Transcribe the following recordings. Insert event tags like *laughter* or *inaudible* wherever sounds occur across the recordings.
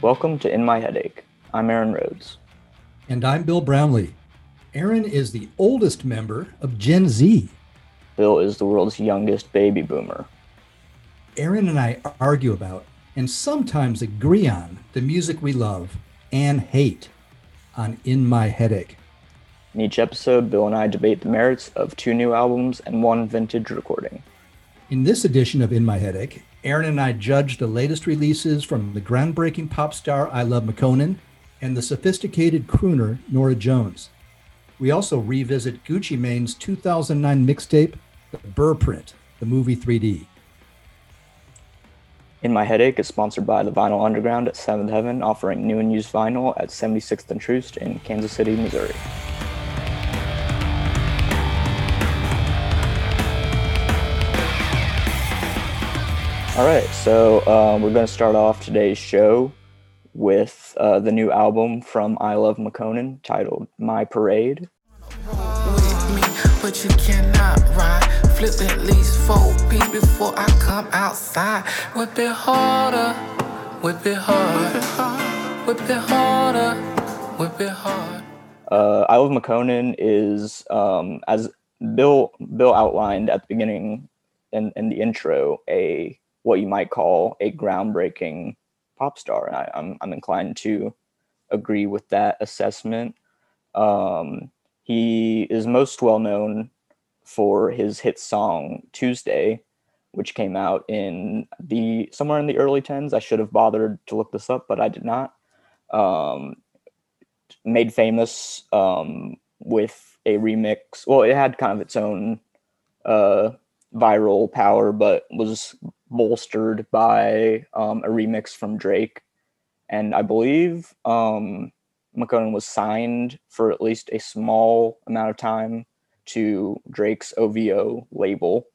Welcome to In My Headache. I'm Aaron Rhodes. And I'm Bill Brownlee. Aaron is the oldest member of Gen Z. Bill is the world's youngest baby boomer. Aaron and I argue about and sometimes agree on the music we love and hate on In My Headache. In each episode, Bill and I debate the merits of two new albums and one vintage recording. In this edition of In My Headache, Aaron and I judge the latest releases from the groundbreaking pop star I Love Makonnen and the sophisticated crooner Norah Jones. We also revisit Gucci Mane's 2009 mixtape, The Burrprint, the movie 3D. In My Headache is sponsored by the Vinyl Underground at 7th Heaven, offering new and used vinyl at 76th and Troost in Kansas City, Missouri. All right, so um, we're going to start off today's show with uh, the new album from I Love Makonnen titled My Parade. but you cannot ride. Flip at least four P before I come outside. Whip it harder, whip it hard, whip it harder, whip it hard. Uh, I Love Makonnen is, um, as Bill Bill outlined at the beginning in, in the intro, a what you might call a groundbreaking pop star. And I, I'm, I'm inclined to agree with that assessment. Um, he is most well known for his hit song Tuesday, which came out in the somewhere in the early 10s. I should have bothered to look this up, but I did not. Um, made famous um, with a remix. Well, it had kind of its own uh, viral power, but was bolstered by um, a remix from Drake. And I believe um, Makonnen was signed for at least a small amount of time to Drake's OVO label.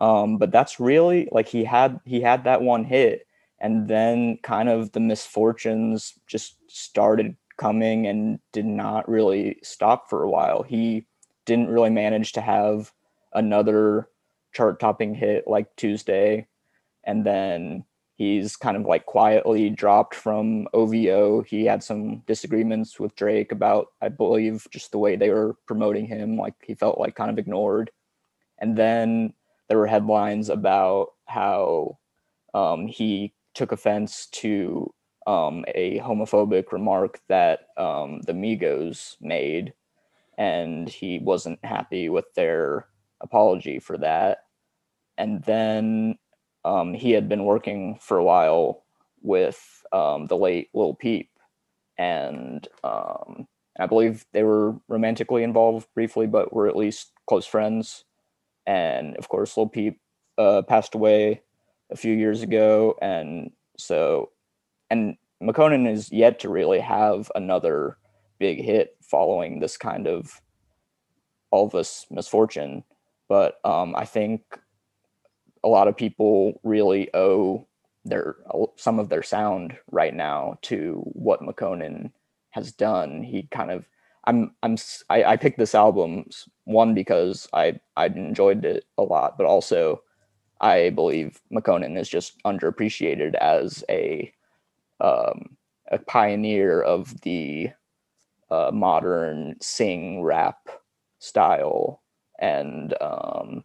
Um, but that's really like he had he had that one hit, and then kind of the misfortunes just started coming and did not really stop for a while. He didn't really manage to have another chart topping hit like Tuesday and then he's kind of like quietly dropped from OVO. He had some disagreements with Drake about, I believe, just the way they were promoting him. Like he felt like kind of ignored. And then there were headlines about how um, he took offense to um, a homophobic remark that um, the Migos made, and he wasn't happy with their apology for that. And then um, he had been working for a while with um, the late Lil Peep, and um, I believe they were romantically involved briefly, but were at least close friends. And of course, Lil Peep uh, passed away a few years ago, and so and Makonnen is yet to really have another big hit following this kind of all this misfortune. But um, I think a lot of people really owe their some of their sound right now to what Makonnen has done. He kind of I'm I'm I, I picked this album one because I I enjoyed it a lot, but also I believe Makonnen is just underappreciated as a um, a pioneer of the uh, modern sing rap style and um,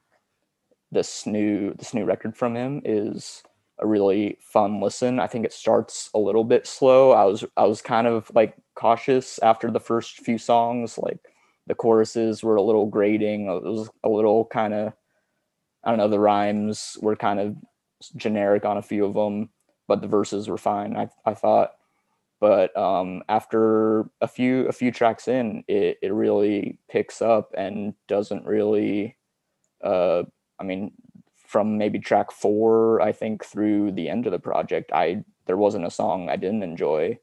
this new this new record from him is a really fun listen. I think it starts a little bit slow. I was I was kind of like cautious after the first few songs. Like the choruses were a little grating. It was a little kind of I don't know. The rhymes were kind of generic on a few of them, but the verses were fine. I I thought. But um, after a few a few tracks in, it, it really picks up and doesn't really uh, I mean, from maybe track four, I think through the end of the project, I there wasn't a song I didn't enjoy.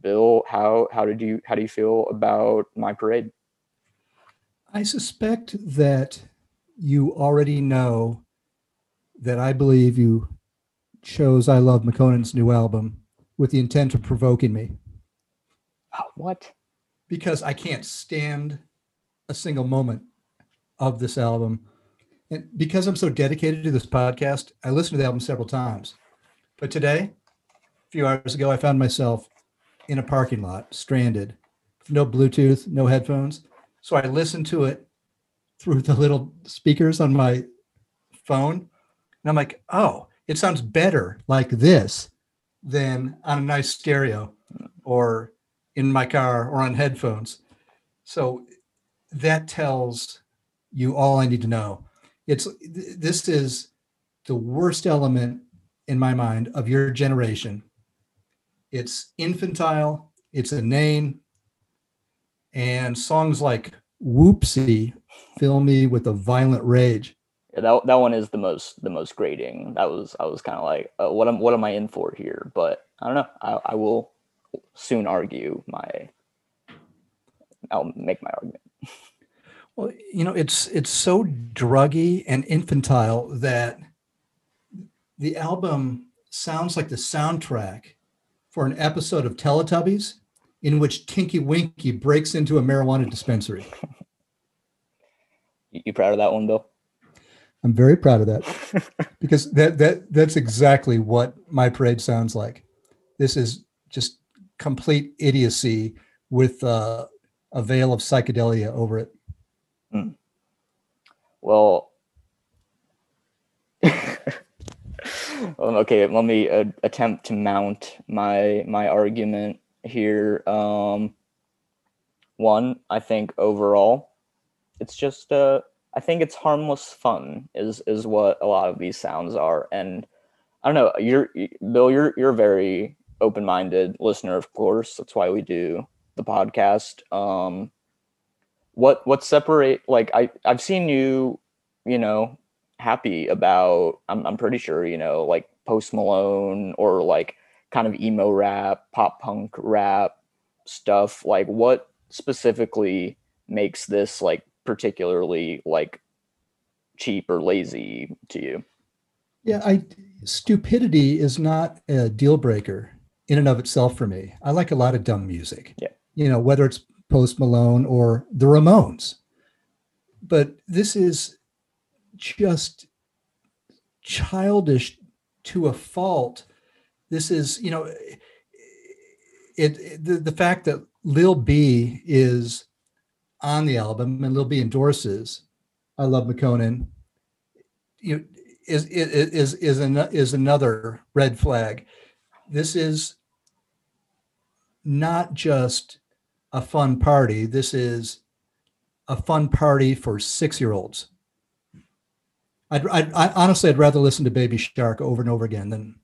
Bill, how how did you how do you feel about my parade? I suspect that you already know that I believe you chose I Love Makonnen's new album with the intent of provoking me. Oh, what? Because I can't stand a single moment of this album. And because I'm so dedicated to this podcast, I listened to the album several times. But today, a few hours ago, I found myself in a parking lot, stranded, no Bluetooth, no headphones. So I listened to it through the little speakers on my phone. And I'm like, oh, it sounds better like this than on a nice stereo or in my car or on headphones. So that tells you all I need to know. It's this is the worst element in my mind of your generation. It's infantile, it's inane, and songs like Whoopsie fill me with a violent rage. Yeah, that that one is the most the most grating. That was I was kind of like, uh, what am what am I in for here? But I don't know. I, I will soon argue my. I'll make my argument. Well, you know, it's it's so druggy and infantile that the album sounds like the soundtrack for an episode of Teletubbies in which Tinky Winky breaks into a marijuana dispensary. You, proud of that one, Bill? I'm very proud of that because that that that's exactly what my parade sounds like. This is just complete idiocy with uh, a veil of psychedelia over it. Well, well, *laughs* okay. Let me uh, attempt to mount my my argument here. Um, one, I think overall, it's just uh, I think it's harmless fun is is what a lot of these sounds are, and I don't know. You're Bill. You're you're a very open minded listener, of course. That's why we do the podcast. Um, what what separate like I I've seen you, you know, happy about. I'm I'm pretty sure you know like Post Malone or like kind of emo rap, pop punk rap stuff. Like what specifically makes this like particularly like cheap or lazy to you? Yeah, I stupidity is not a deal breaker in and of itself for me. I like a lot of dumb music. Yeah. You know, whether it's Post Malone or the Ramones. But this is just childish to a fault. This is, you know, it, it the, the fact that Lil B is on the album and Lil B endorses I Love Makonnen, you know, is is is an, is another red flag. This is not just a fun party. This is a fun party for six year olds. I'd, I'd, I honestly, I'd rather listen to Baby Shark over and over again than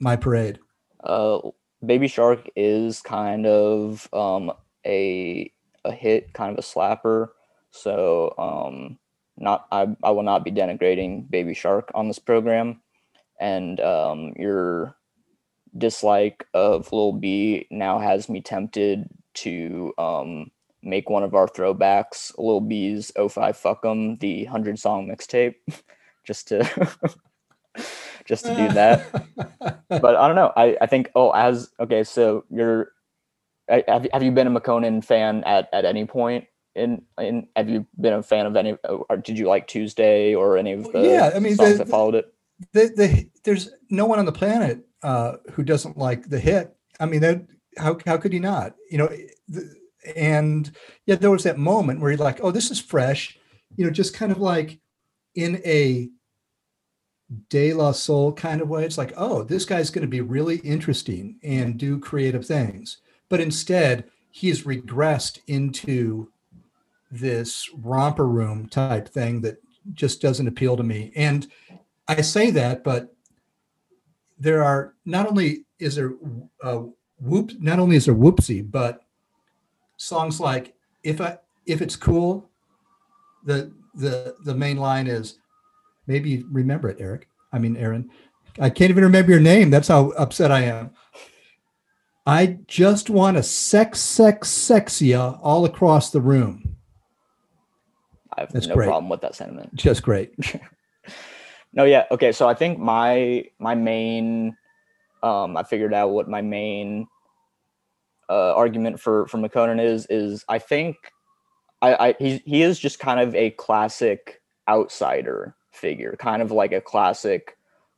My Parade. Uh, Baby Shark is kind of um, a a hit, kind of a slapper. So um, not I, I will not be denigrating Baby Shark on this program. And um, your dislike of Lil B now has me tempted to um, make one of our throwbacks, Lil B's 05 Fuck 'em, the 100 song mixtape, *laughs* just to *laughs* just to do that. *laughs* but I don't know. I, I think, oh, as okay, so you're have, have you been a Makonnen fan at, at any point? In, in have you been a fan of any or did you like Tuesday or any of the yeah, I mean, songs the, that followed it? The, the, there's no one on the planet uh, who doesn't like the hit. I mean, that how how could he not? You know, and yeah, there was that moment where you're like, oh, this is fresh. You know, just kind of like in a De La Soul kind of way. It's like, oh, this guy's going to be really interesting and do creative things. But instead, he's regressed into this romper room type thing that just doesn't appeal to me. And I say that, but there are not only is there uh, whoop, not only is there whoopsie, but songs like if I if it's cool, the the the main line is maybe remember it, Eric. I mean, Aaron. I can't even remember your name. That's how upset I am. I just want to sex, sex, sexia all across the room. I have That's no great. problem with that sentiment. Just great. *laughs* no, yeah. Okay. So I think my my main um I figured out what my main uh, argument for for Makonnen is is I think I, I he he is just kind of a classic outsider figure, kind of like a classic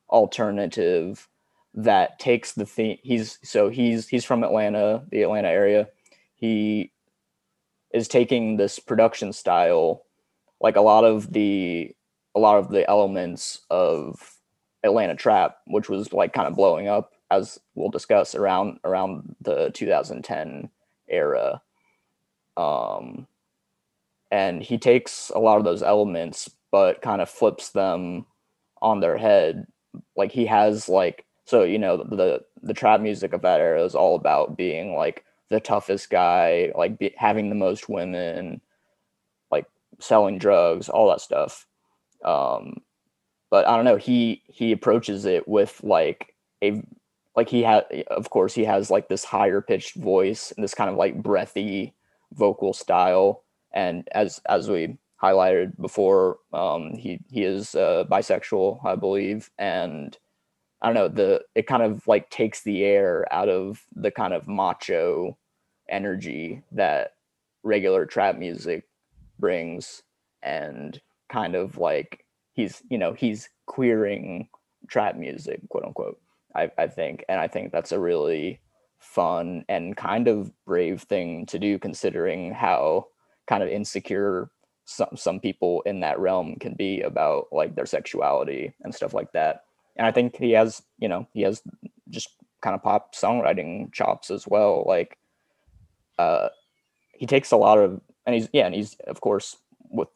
alternative that takes the theme he's so he's he's from Atlanta, the Atlanta area. He is taking this production style like a lot of the a lot of the elements of Atlanta trap, which was like kind of blowing up as we'll discuss around around the 2010 era. Um, and he takes a lot of those elements, but kind of flips them on their head. Like he has like so you know the the trap music of that era is all about being like the toughest guy, like be, having the most women, like selling drugs, all that stuff. Um, but I don't know. He he approaches it with like a like he had of course he has like this higher pitched voice and this kind of like breathy vocal style and as as we highlighted before um he he is uh, bisexual i believe and i don't know the it kind of like takes the air out of the kind of macho energy that regular trap music brings and kind of like he's you know he's queering trap music quote unquote I, I think. And i think that's a really fun and kind of brave thing to do considering how kind of insecure some some people in that realm can be about like their sexuality and stuff like that. And i think he has you know he has just kind of pop songwriting chops as well like uh he takes a lot of and he's yeah and he's of course with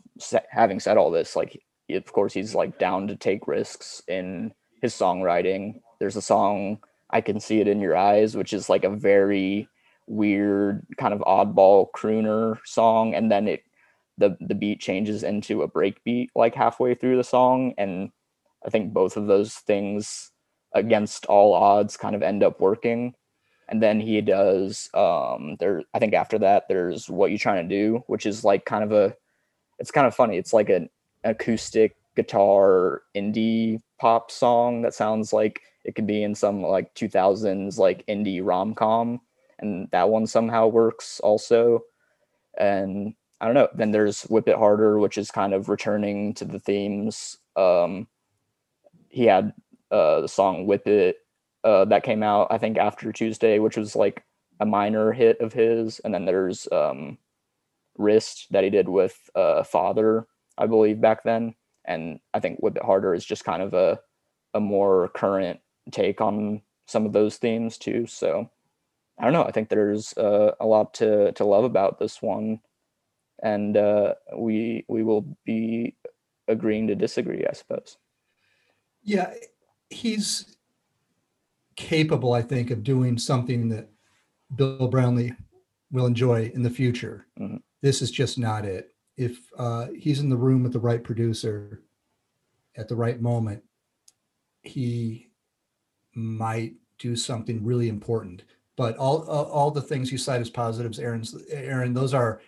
having said all this like of course he's like down to take risks in his songwriting. There's a song i can see it in your eyes which is like a very weird kind of oddball crooner song and then it the the beat changes into a break beat like halfway through the song and i think both of those things against all odds kind of end up working. And then he does um there i think after that there's what you trying to do which is like kind of a it's kind of funny. It's like an acoustic guitar indie pop song that sounds like it could be in some like 2000s like indie rom-com and that one somehow works also. And i don't know then there's whip it harder which is kind of returning to the themes. Um he had uh the song whip it uh that came out i think after tuesday which was like a minor hit of his. And then there's um wrist that he did with uh father i believe back then and i think whip it harder is just kind of a a more current take on some of those themes too so I don't know. I think there's uh, a lot to to love about this one, and uh, we we will be agreeing to disagree, I suppose. Yeah, he's capable, I think, of doing something that Bill Brownlee will enjoy in the future. Mm-hmm. This is just not it. If uh, he's in the room with the right producer at the right moment, he might do something really important but all all the things you cite as positives, Aaron's Aaron, those are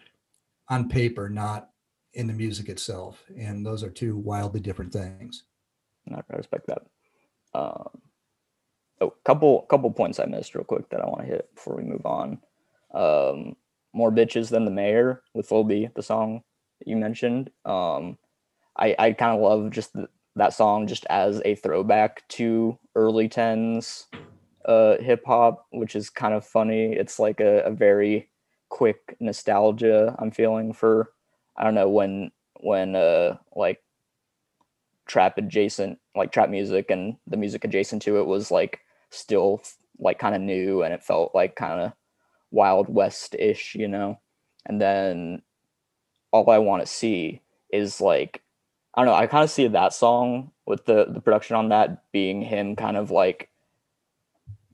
on paper, not in the music itself, and those are two wildly different things. I respect that. Um, oh, couple couple points I missed real quick that I want to hit before we move on. Um, more bitches than the mayor with Lil the song you mentioned. Um, I I kind of love just the, that song just as a throwback to early tens uh, hip hop, which is kind of funny. It's like a, a very quick nostalgia I'm feeling for I don't know when when uh like trap adjacent like trap music and the music adjacent to it was like still like kind of new and it felt like kind of wild west ish you know and then all i want to see is like i don't know i kind of see that song with the the production on that being him kind of like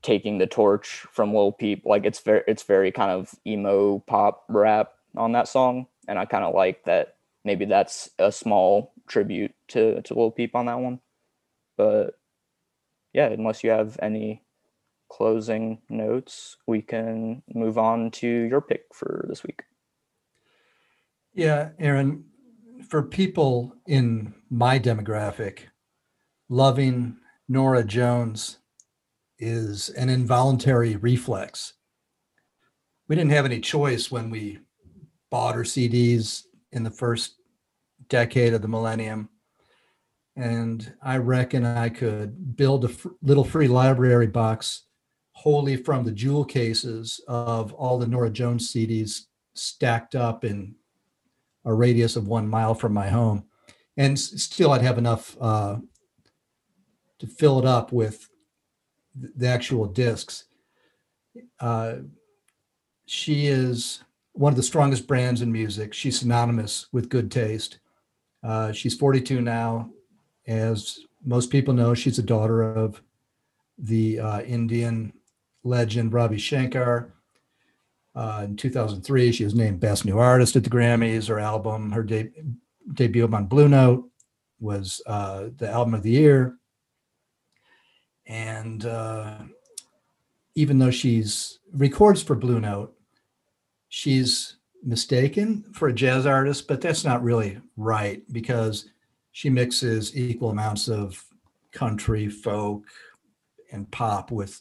taking the torch from Lil Peep. Like it's very it's very kind of emo pop rap on that song, and I kind of like that. Maybe that's a small tribute to to Lil Peep on that one. But yeah, unless you have any closing notes, we can move on to your pick for this week. Yeah, Aaron, for people in my demographic, loving Norah Jones is an involuntary reflex. We didn't have any choice when we bought our CDs in the first decade of the millennium. and I reckon I could build a little free library box wholly from the jewel cases of all the Norah Jones CDs stacked up in a radius of one mile from my home, and still I'd have enough uh, to fill it up with the actual discs. Uh, she is one of the strongest brands in music. She's synonymous with good taste. Uh, she's 42 now. As most people know, she's a daughter of the uh, Indian legend Ravi Shankar. Uh, in 2003, she was named Best New Artist at the Grammys. Her album, her de- debut on Blue Note, was uh, the album of the year. And uh, even though she's records for Blue Note, she's mistaken for a jazz artist, but that's not really right because she mixes equal amounts of country, folk, and pop with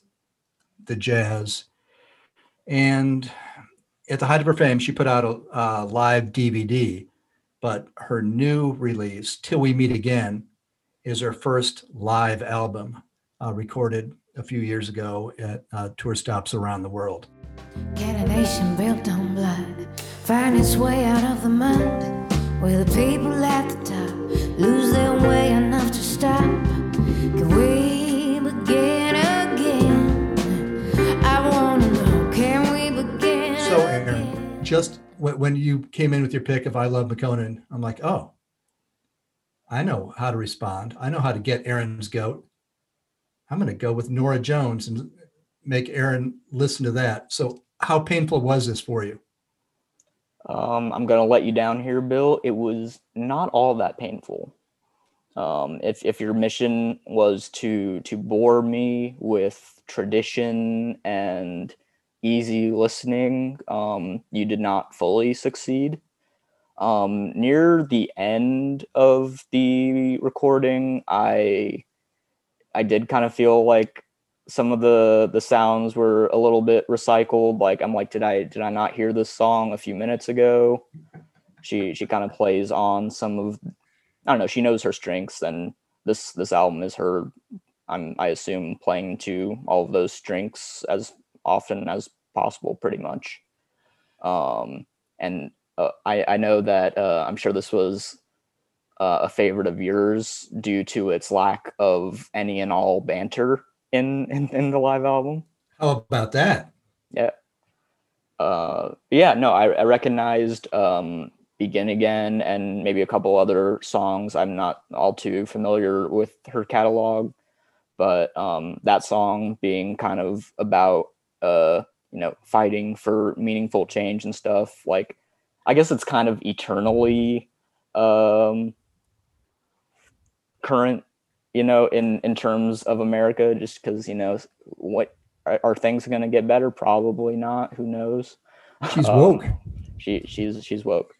the jazz. And at the height of her fame, she put out a, a live DVD, but her new release, Till We Meet Again, is her first live album uh, recorded a few years ago at uh, tour stops around the world. A nation built on blood find its way out of the mud? The people at the top lose their way enough to stop? Can we just when, you came in with your pick of I Love Makonnen, I'm like, oh, I know how to respond. I know how to get Aaron's goat. I'm going to go with Norah Jones and make Aaron listen to that. So, how painful was this for you? Um, I'm gonna let you down here, Bill. It was not all that painful. Um, if if your mission was to to bore me with tradition and easy listening, um, you did not fully succeed. Um, near the end of the recording, I I did kind of feel like some of the the sounds were a little bit recycled like i'm like did i did i not hear this song a few minutes ago she she kind of plays on some of i don't know she knows her strengths and this this album is her i'm i assume playing to all of those strengths as often as possible pretty much um and uh, i i know that uh, i'm sure this was uh, a favorite of yours due to its lack of any and all banter in in, in the live album. How about that? Yeah. Uh, yeah, no, I, I recognized um, Begin Again and maybe a couple other songs. I'm not all too familiar with her catalog, but um, that song being kind of about, uh, you know, fighting for meaningful change and stuff. Like, I guess it's kind of eternally um, current you know, in in terms of America, just because you know what are, are things going to get better? Probably not. Who knows? She's woke. Um, she she's she's woke.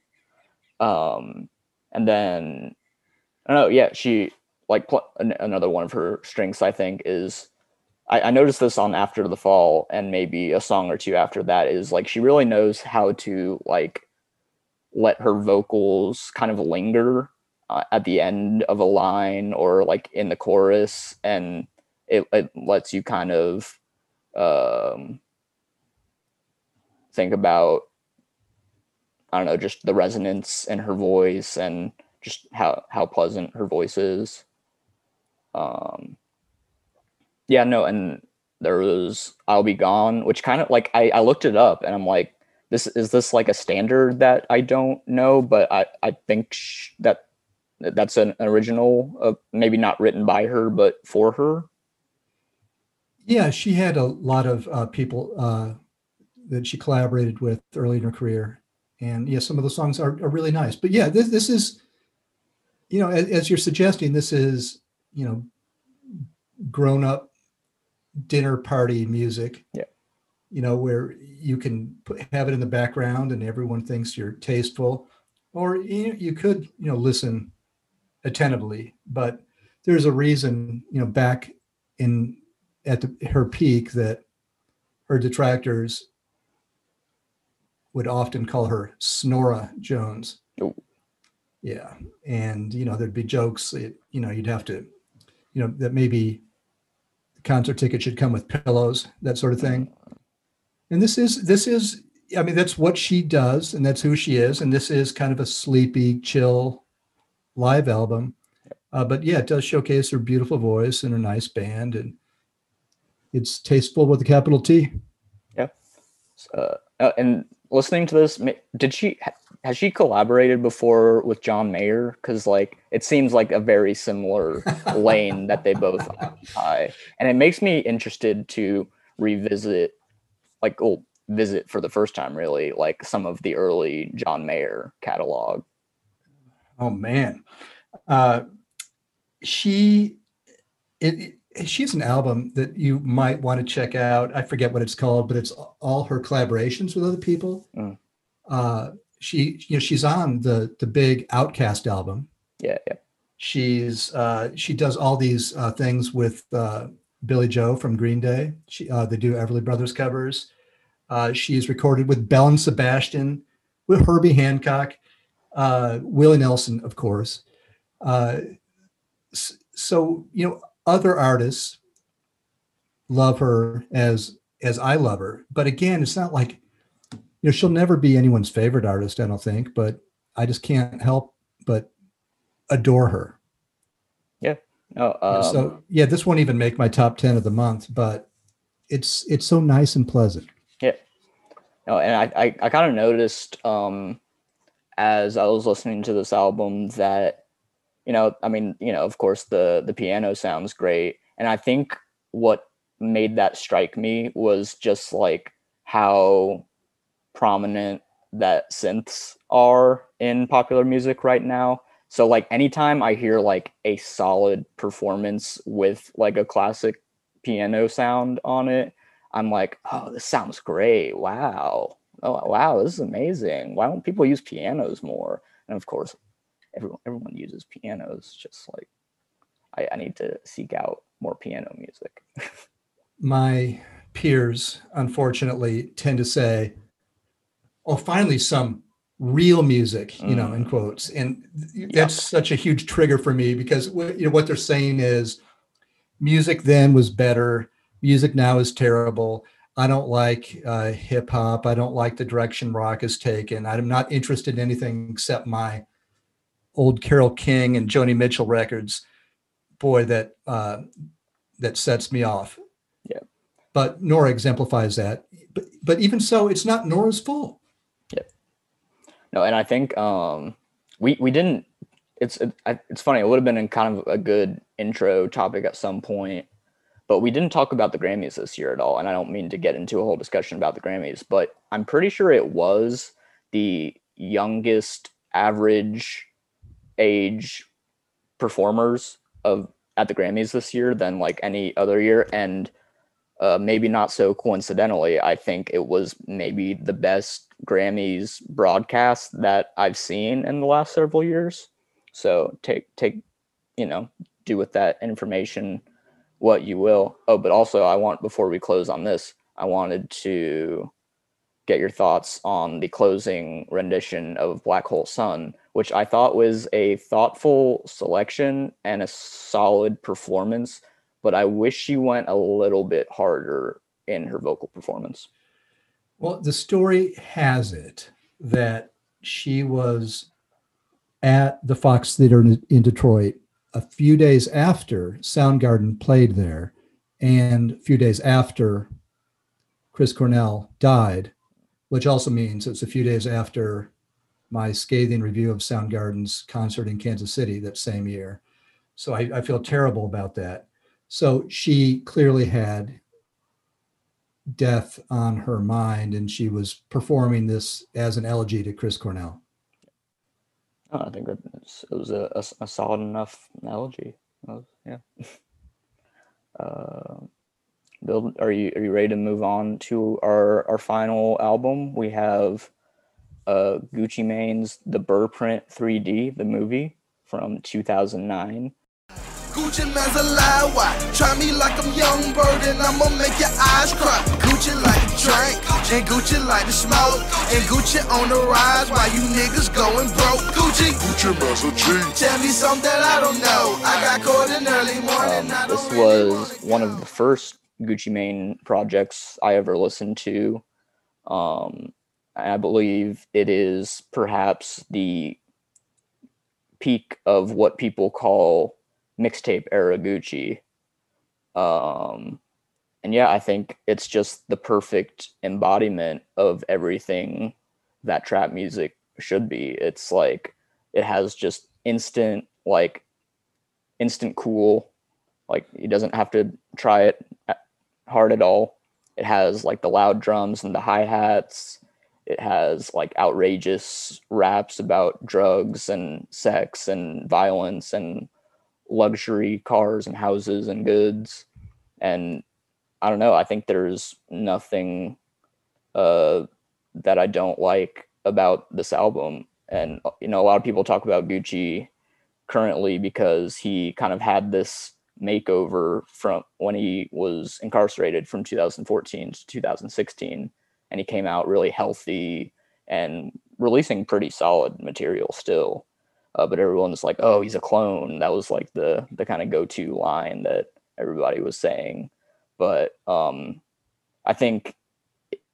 Um, and then I don't know. Yeah, she like pl- another one of her strengths. I think is I, I noticed this on After the Fall, and maybe a song or two after that. Is like she really knows how to like let her vocals kind of linger uh, at the end of a line or like in the chorus and it, it lets you kind of um, think about i don't know just the resonance in her voice and just how how pleasant her voice is um yeah no and there was i'll be gone which kind of like i i looked it up and i'm like this is this like a standard that i don't know? But i i think sh- that that's an original uh, maybe not written by her but for her. Yeah, she had a lot of uh, people uh, that she collaborated with early in her career, and yeah, some of the songs are, are really nice. But yeah, this this is, you know, as, as you're suggesting, this is you know, grown up dinner party music. Yeah. You know, where you can put, have it in the background and everyone thinks you're tasteful, or you, you could you know listen attentively. But there's a reason you know back in at the, her peak that her detractors would often call her Snora Jones. Yeah, and you know there'd be jokes. It, you know, you'd have to, you know, that maybe concert ticket should come with pillows, that sort of thing. And this is this is, I mean, that's what she does, and that's who she is. And this is kind of a sleepy, chill live album. Uh, but yeah, it does showcase her beautiful voice and her nice band, and it's tasteful with a capital T. Yeah. Uh, uh, and listening to this, did she has she collaborated before with John Mayer? Because like it seems like a very similar *laughs* lane that they both occupy, and it makes me interested to revisit, like, oh, visit for the first time, really, like some of the early John Mayer catalog. Oh man, uh, she it, it she's an album that you might want to check out. I forget what it's called, but it's all her collaborations with other people. Mm. Uh, she you know she's on the the big OutKast album. Yeah, yeah. She's uh, she does all these uh, things with uh, Billie Joe from Green Day. She uh, they do Everly Brothers covers. Uh, she's recorded with Belle and Sebastian, with Herbie Hancock, uh, Willie Nelson, of course. Uh, so you know, other artists love her as as I love her, but again, it's not like you know she'll never be anyone's favorite artist. I don't think, but I just can't help but adore her. No, um, so yeah, this won't even make my top ten of the month, but it's it's so nice and pleasant. Yeah. No, and I, I, I kind of noticed um, as I was listening to this album that, you know, I mean, you know, of course the the piano sounds great, and I think what made that strike me was just like how prominent that synths are in popular music right now. So like anytime I hear like a solid performance with like a classic piano sound on it, I'm like, oh, this sounds great. Wow. Oh, wow, this is amazing. Why don't people use pianos more? And of course, everyone everyone uses pianos. Just like I, I need to seek out more piano music. *laughs* my peers unfortunately tend to say oh finally some real music you know in quotes. And th- that's such a huge trigger for me because you know what they're saying is music then was better. Music now is terrible. I don't like uh, hip hop. I don't like the direction rock has taken. I'm not interested in anything except my old carole king and joni mitchell records boy that uh, that sets me off Yeah. but Norah exemplifies that. But but even so, it's not Norah's fault. Yeah. No, and I think um, we we didn't. It's it, it's funny. It would have been a kind of a good intro topic at some point, but we didn't talk about the Grammys this year at all. And I don't mean to get into a whole discussion about the Grammys, but I'm pretty sure it was the youngest average age performers of at the Grammys this year than like any other year, and uh, maybe not so coincidentally, I think it was maybe the best Grammys broadcast that I've seen in the last several years. So take take you know do with that information what you will. Oh, but also I want before we close on this, I wanted to get your thoughts on the closing rendition of Black Hole Sun, which I thought was a thoughtful selection and a solid performance, but I wish she went a little bit harder in her vocal performance. Well, the story has it that she was at the Fox Theater in, Detroit a few days after Soundgarden played there, and a few days after Chris Cornell died, which also means it's a few days after my scathing review of Soundgarden's concert in Kansas City that same year. So I, I feel terrible about that. So she clearly had death on her mind and she was performing this as an elegy to Chris Cornell. Oh, I think it was a solid enough. That was- yeah. *laughs* uh, Bill, are you are you ready to move on to our our final album? We have uh, Gucci Mane's The Burrprint 3D, the movie from 2009. Gucci man's a lie, why? Try me like I'm young bird and I'ma make your eyes cry. Gucci like to drink, and Gucci like to smoke, and Gucci on the rise while you niggas going broke. Gucci, Gucci man's a G. Tell me something I don't know. I got caught in early morning. Um, this was one of the first Gucci Mane projects I ever listened to. Um, I believe it is perhaps the peak of what people call mixtape era Gucci. Um, and yeah, I think it's just the perfect embodiment of everything that trap music should be. It's like it has just instant, like instant cool. Like he doesn't have to try it hard at all. It has like the loud drums and the hi hats. It has like outrageous raps about drugs and sex and violence and luxury cars and houses and goods. And I don't know. I think there's nothing uh, that I don't like about this album. And, you know, a lot of people talk about Gucci currently because he kind of had this makeover from when he was incarcerated from 2014 to 2016 and he came out really healthy and releasing pretty solid material still. Uh, but everyone's like oh he's a clone. That was like the the kind of go-to line that everybody was saying. But um i think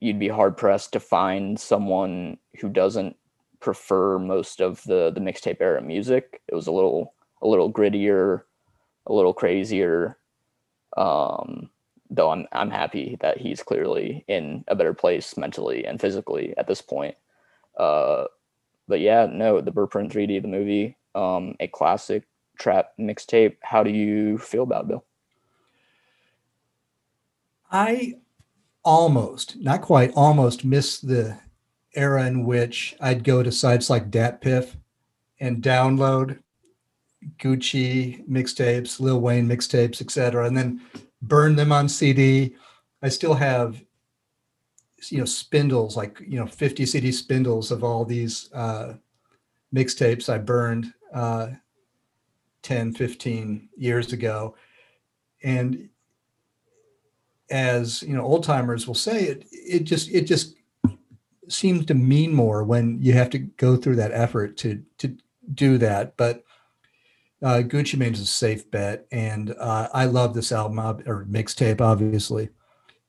you'd be hard pressed to find someone who doesn't prefer most of the the mixtape era music. It was a little a little grittier a little crazier. Um, though I'm I'm happy that he's clearly in a better place mentally and physically at this point. Uh, but yeah, no, the Blueprint 3D, the movie, um, a classic trap mixtape. How do you feel about it, Bill? I almost, not quite, almost missed the era in which I'd go to sites like DatPiff and download Gucci mixtapes, Lil Wayne mixtapes, etc., and then burn them on CD. I still have, you know, spindles like you know 50 CD spindles of all these uh, mixtapes I burned uh, 10, 15 years ago, and as you know, old timers will say, it it just it just seems to mean more when you have to go through that effort to to do that, but uh, Gucci Mane is a safe bet, and uh, I love this album or mixtape. Obviously,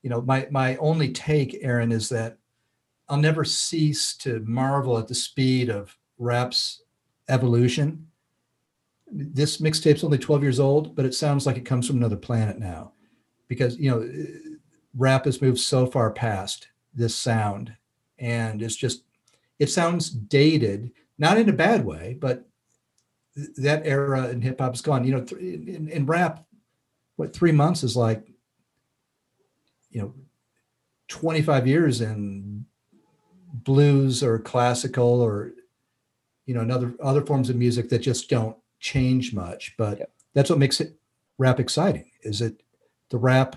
you know my my only take, Aaron, is that I'll never cease to marvel at the speed of rap's evolution. This mixtape's only 12 years old, but it sounds like it comes from another planet now, because you know rap has moved so far past this sound, and it's just it sounds dated, not in a bad way, but that era in hip hop is gone. You know, in, in rap, what three months is like, you know, 25 years in blues or classical or, you know, another other forms of music that just don't change much. But yep. that's what makes it rap exciting. Is it the rap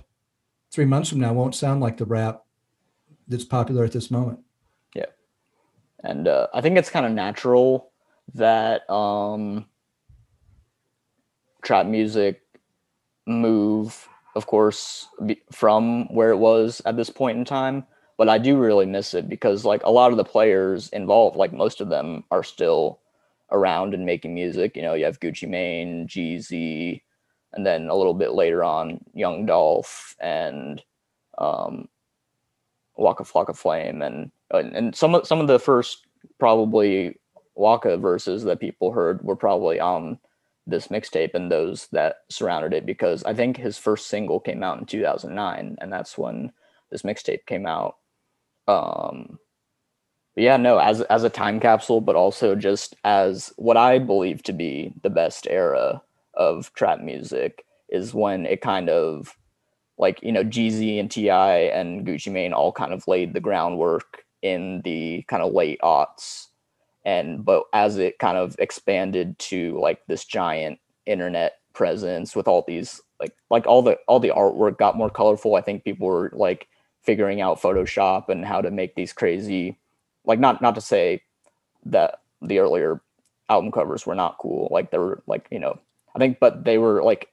three months from now won't sound like the rap that's popular at this moment. Yeah, and uh, I think it's kind of natural that um trap music move, of course, from where it was at this point in time. But I do really miss it because, like, a lot of the players involved, like most of them, are still around and making music. You know, you have Gucci Mane, Jeezy, and then a little bit later on, Young Dolph and um, Waka Flocka Flame, and and some of some of the first probably Waka verses that people heard were probably on this mixtape and those that surrounded it because I think his first single came out in 2009 and that's when this mixtape came out. Um, yeah, no, as as a time capsule, but also just as what I believe to be the best era of trap music is when it kind of like you know Jeezy and T.I. and Gucci Mane all kind of laid the groundwork in the kind of late aughts and but as it kind of expanded to like this giant internet presence with all these like like all the all the artwork got more colorful i think people were like figuring out photoshop and how to make these crazy like not not to say that the earlier album covers were not cool like they were like you know I think, but they were like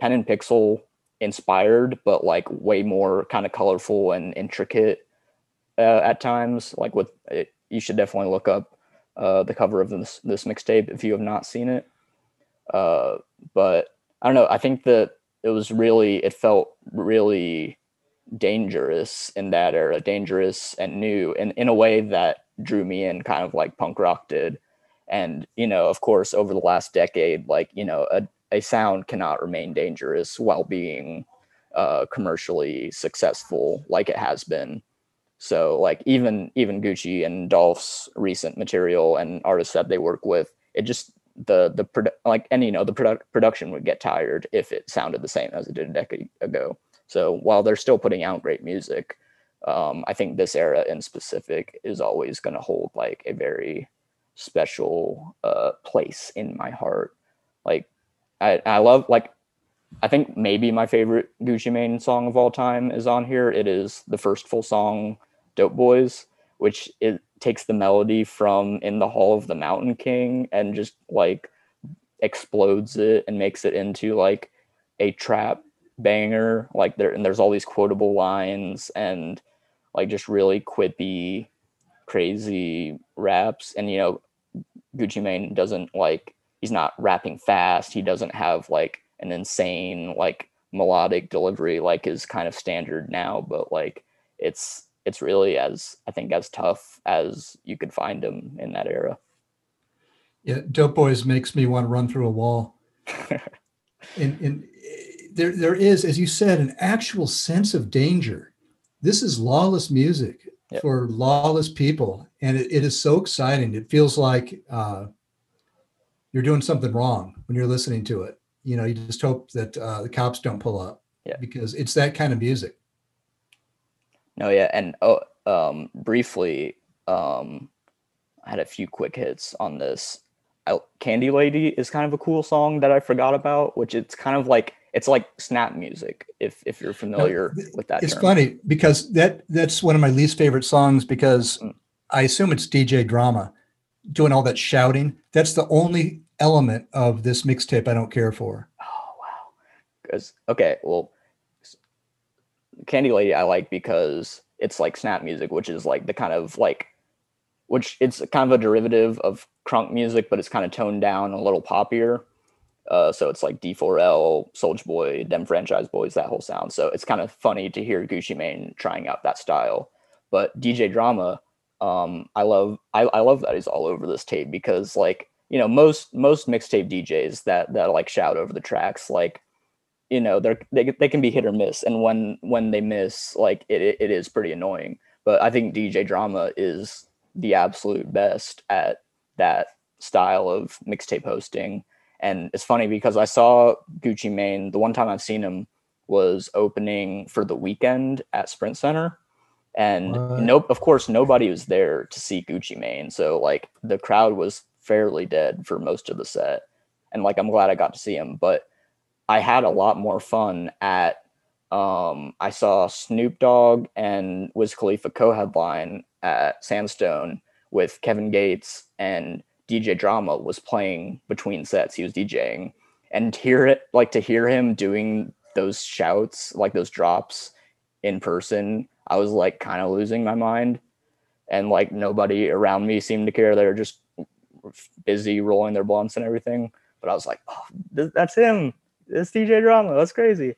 pen and pixel inspired, but like way more kind of colorful and intricate uh, at times. Like with it, you should definitely look up uh, the cover of this this mixtape if you have not seen it. Uh, but I don't know. I think that it was really it felt really dangerous in that era, dangerous and new, and in a way that drew me in, kind of like punk rock did. And you know, of course, over the last decade, like you know, a a sound cannot remain dangerous while being uh, commercially successful, like it has been. So, like even even Gucci and Dolph's recent material and artists that they work with, it just the the produ- like and you know the produ- production would get tired if it sounded the same as it did a decade ago. So while they're still putting out great music, um, I think this era in specific is always going to hold like a very special uh, place in my heart. Like I I love like I think maybe my favorite Gucci Mane song of all time is on here. It is the first full song, Dope Boys, which it takes the melody from In the Hall of the Mountain King and just like explodes it and makes it into like a trap banger. Like there and there's all these quotable lines and like just really quippy, crazy raps. And you know, Gucci Mane doesn't like he's not rapping fast. He doesn't have like an insane like melodic delivery like is kind of standard now, but like it's it's really as I think as tough as you could find them in that era. Yeah, Dope Boys makes me want to run through a wall. *laughs* and, and there, there is, as you said, an actual sense of danger. This is lawless music Yep. for lawless people, and it, it is so exciting. It feels like uh, you're doing something wrong when you're listening to it. You know, you just hope that uh, the cops don't pull up Yeah. because it's that kind of music. No, yeah, and oh, um, briefly, um, I had a few quick hits on this. I, Candy Lady is kind of a cool song that I forgot about, which it's kind of like it's like snap music if if you're familiar th- with that. It's term. funny because that that's one of my least favorite songs because Mm. I assume it's DJ drama doing all that shouting. That's the only element of this mixtape I don't care for. Oh wow. Because okay, well, Candy Lady I like because it's like snap music, which is like the kind of like, which it's kind of a derivative of crunk music, but it's kind of toned down a little poppier. Uh, so it's like D4L, Soulja Boy, Dem Franchize Boyz, that whole sound. So it's kind of funny to hear Gucci Mane trying out that style. But DJ Drama, um, I love I, I love that he's all over this tape because like you know most most mixtape DJs that that like shout over the tracks like you know they're they, they can be hit or miss and when when they miss like it, it, is pretty annoying. But I think DJ Drama is the absolute best at that style of mixtape hosting. And it's funny because I saw Gucci Mane the one time I've seen him was opening for the Weeknd at Sprint Center. And What? nope of course nobody was there to see gucci mane. So like the crowd was fairly dead for most of the set. And like i'm glad i got to see him. But i had a lot more fun at um i saw snoop dogg and wiz khalifa co-headline at sandstone with kevin gates and dj drama was playing between sets he was djing and hear it like to hear him doing those shouts like those drops in person I was like kind of losing my mind. And like nobody around me seemed to care. They were just busy rolling their blunts and everything. But I was like, oh, th- that's him. It's DJ Drama. That's crazy.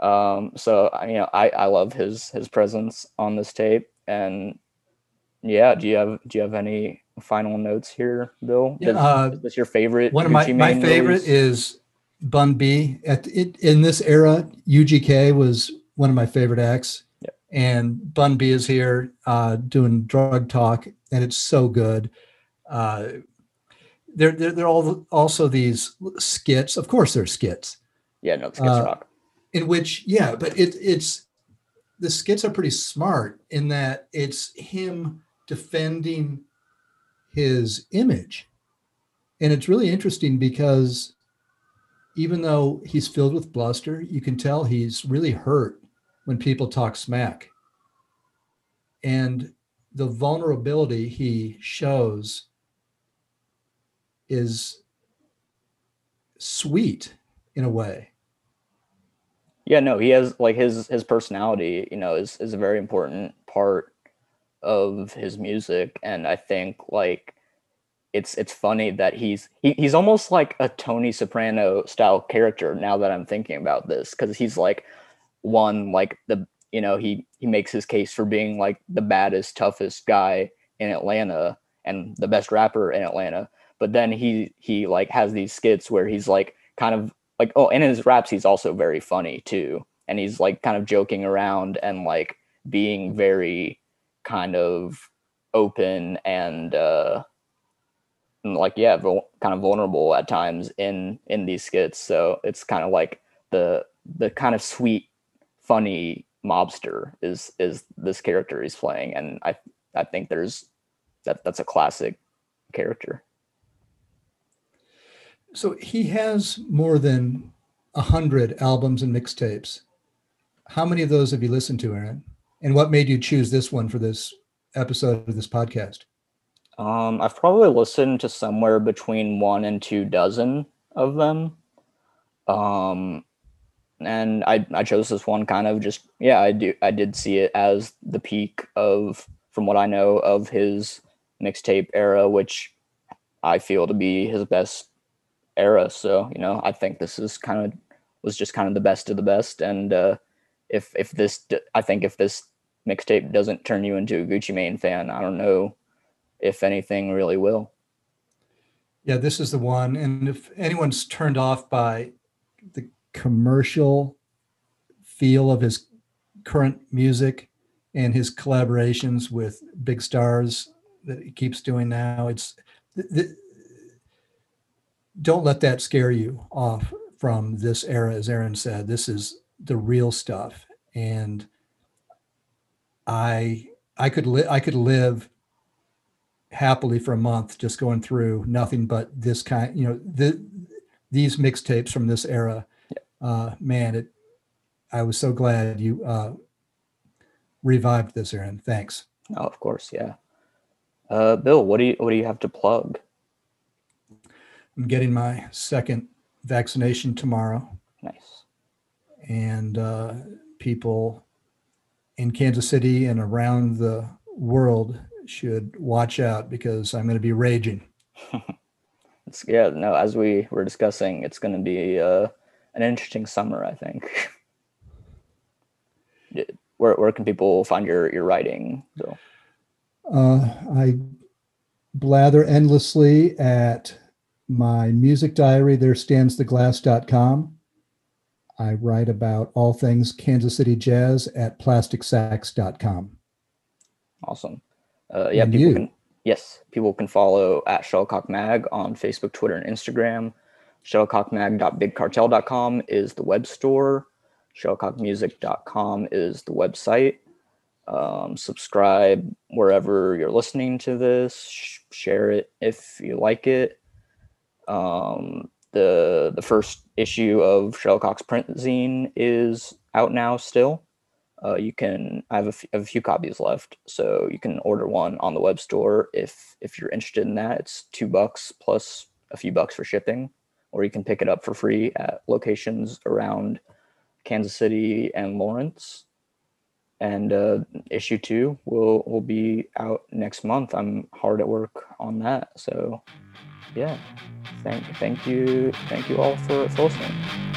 Um, so I- you know, I, I love his his presence on this tape. And yeah, do you have do you have any final notes here, Bill? Yeah, Does- uh, is this your favorite? One of my, my favorite release? is Bun B. At it in this era, UGK was one of my favorite acts. Yep. And Bun B is here uh, doing drug talk, and it's so good. Uh, there, there, there are all also these skits. Of course, they're skits yeah, no, Skits uh, Rock. in which, yeah, but it, it's the skits are pretty smart in that it's him defending his image. And it's really interesting because even though he's filled with bluster, you can tell he's really hurt when people talk smack. And the vulnerability he shows is sweet in a way. Yeah, no, he has like his his personality, you know, is is a very important part of his music and I think like it's it's funny that he's he, he's almost like a Tony Soprano style character now that I'm thinking about this cuz he's like one like the you know he he makes his case for being like the baddest toughest guy in Atlanta and the best rapper in Atlanta but then he he like has these skits where he's like kind of like oh and in his raps he's also very funny too and he's like kind of joking around and like being very kind of open and uh like yeah vul- kind of vulnerable at times in in these skits so it's kind of like the the kind of sweet funny mobster is is this character he's playing and i i think there's that that's a classic character So he has more than a hundred albums and mixtapes. How many of those have you listened to, Aaron? And what made you choose this one for this episode of this podcast? Um, I've probably listened to somewhere between one and two dozen of them. Um, and I I chose this one kind of just yeah I do I did see it as the peak of from what I know of his mixtape era, which I feel to be his best era. So you know I think this is kind of was just kind of the best of the best. And uh, if if this I think if this mixtape doesn't turn you into a Gucci Mane fan, I don't know if anything really will. Yeah, this is the one. And if anyone's turned off by the commercial feel of his current music and his collaborations with big stars that he keeps doing now, it's th- th- don't let that scare you off from this era. As Aaron said, this is the real stuff. And I I could li- I could live happily for a month just going through nothing but this kind you know the these mixtapes from this era uh man it i was so glad you uh revived this aaron thanks Oh, of course, yeah. Uh, Bill, what do you what do you have to plug? I'm getting my second vaccination tomorrow Nice. and uh people in kansas city and around the world should watch out because i'm going to be raging *laughs* It's, yeah, no, as we were discussing, it's going to be uh, an interesting summer, I think. *laughs* Where, where can people find your, your writing, Bill? Uh, I blather endlessly at my music diary, there stands the glass.com. I write about all things Kansas City jazz at plasticsax.com. Awesome. Uh, yeah, And people you? can yes, people can follow at Shuttlecock Mag on Facebook, Twitter, and Instagram. Shuttlecockmag.bigcartel.com is the web store. Shuttlecockmusic.com is the website. Um, subscribe wherever you're listening to this. Sh- share it if you like it. Um, the the first issue of Shuttlecock's print zine is out now still. Uh, you can I have a, f- have a few copies left, so you can order one on the web store if if you're interested in that. It's two bucks plus a few bucks for shipping, or you can pick it up for free at locations around Kansas City and Lawrence. And uh, issue two will will be out next month. I'm hard at work on that, so yeah. Thank thank you thank you all for for listening.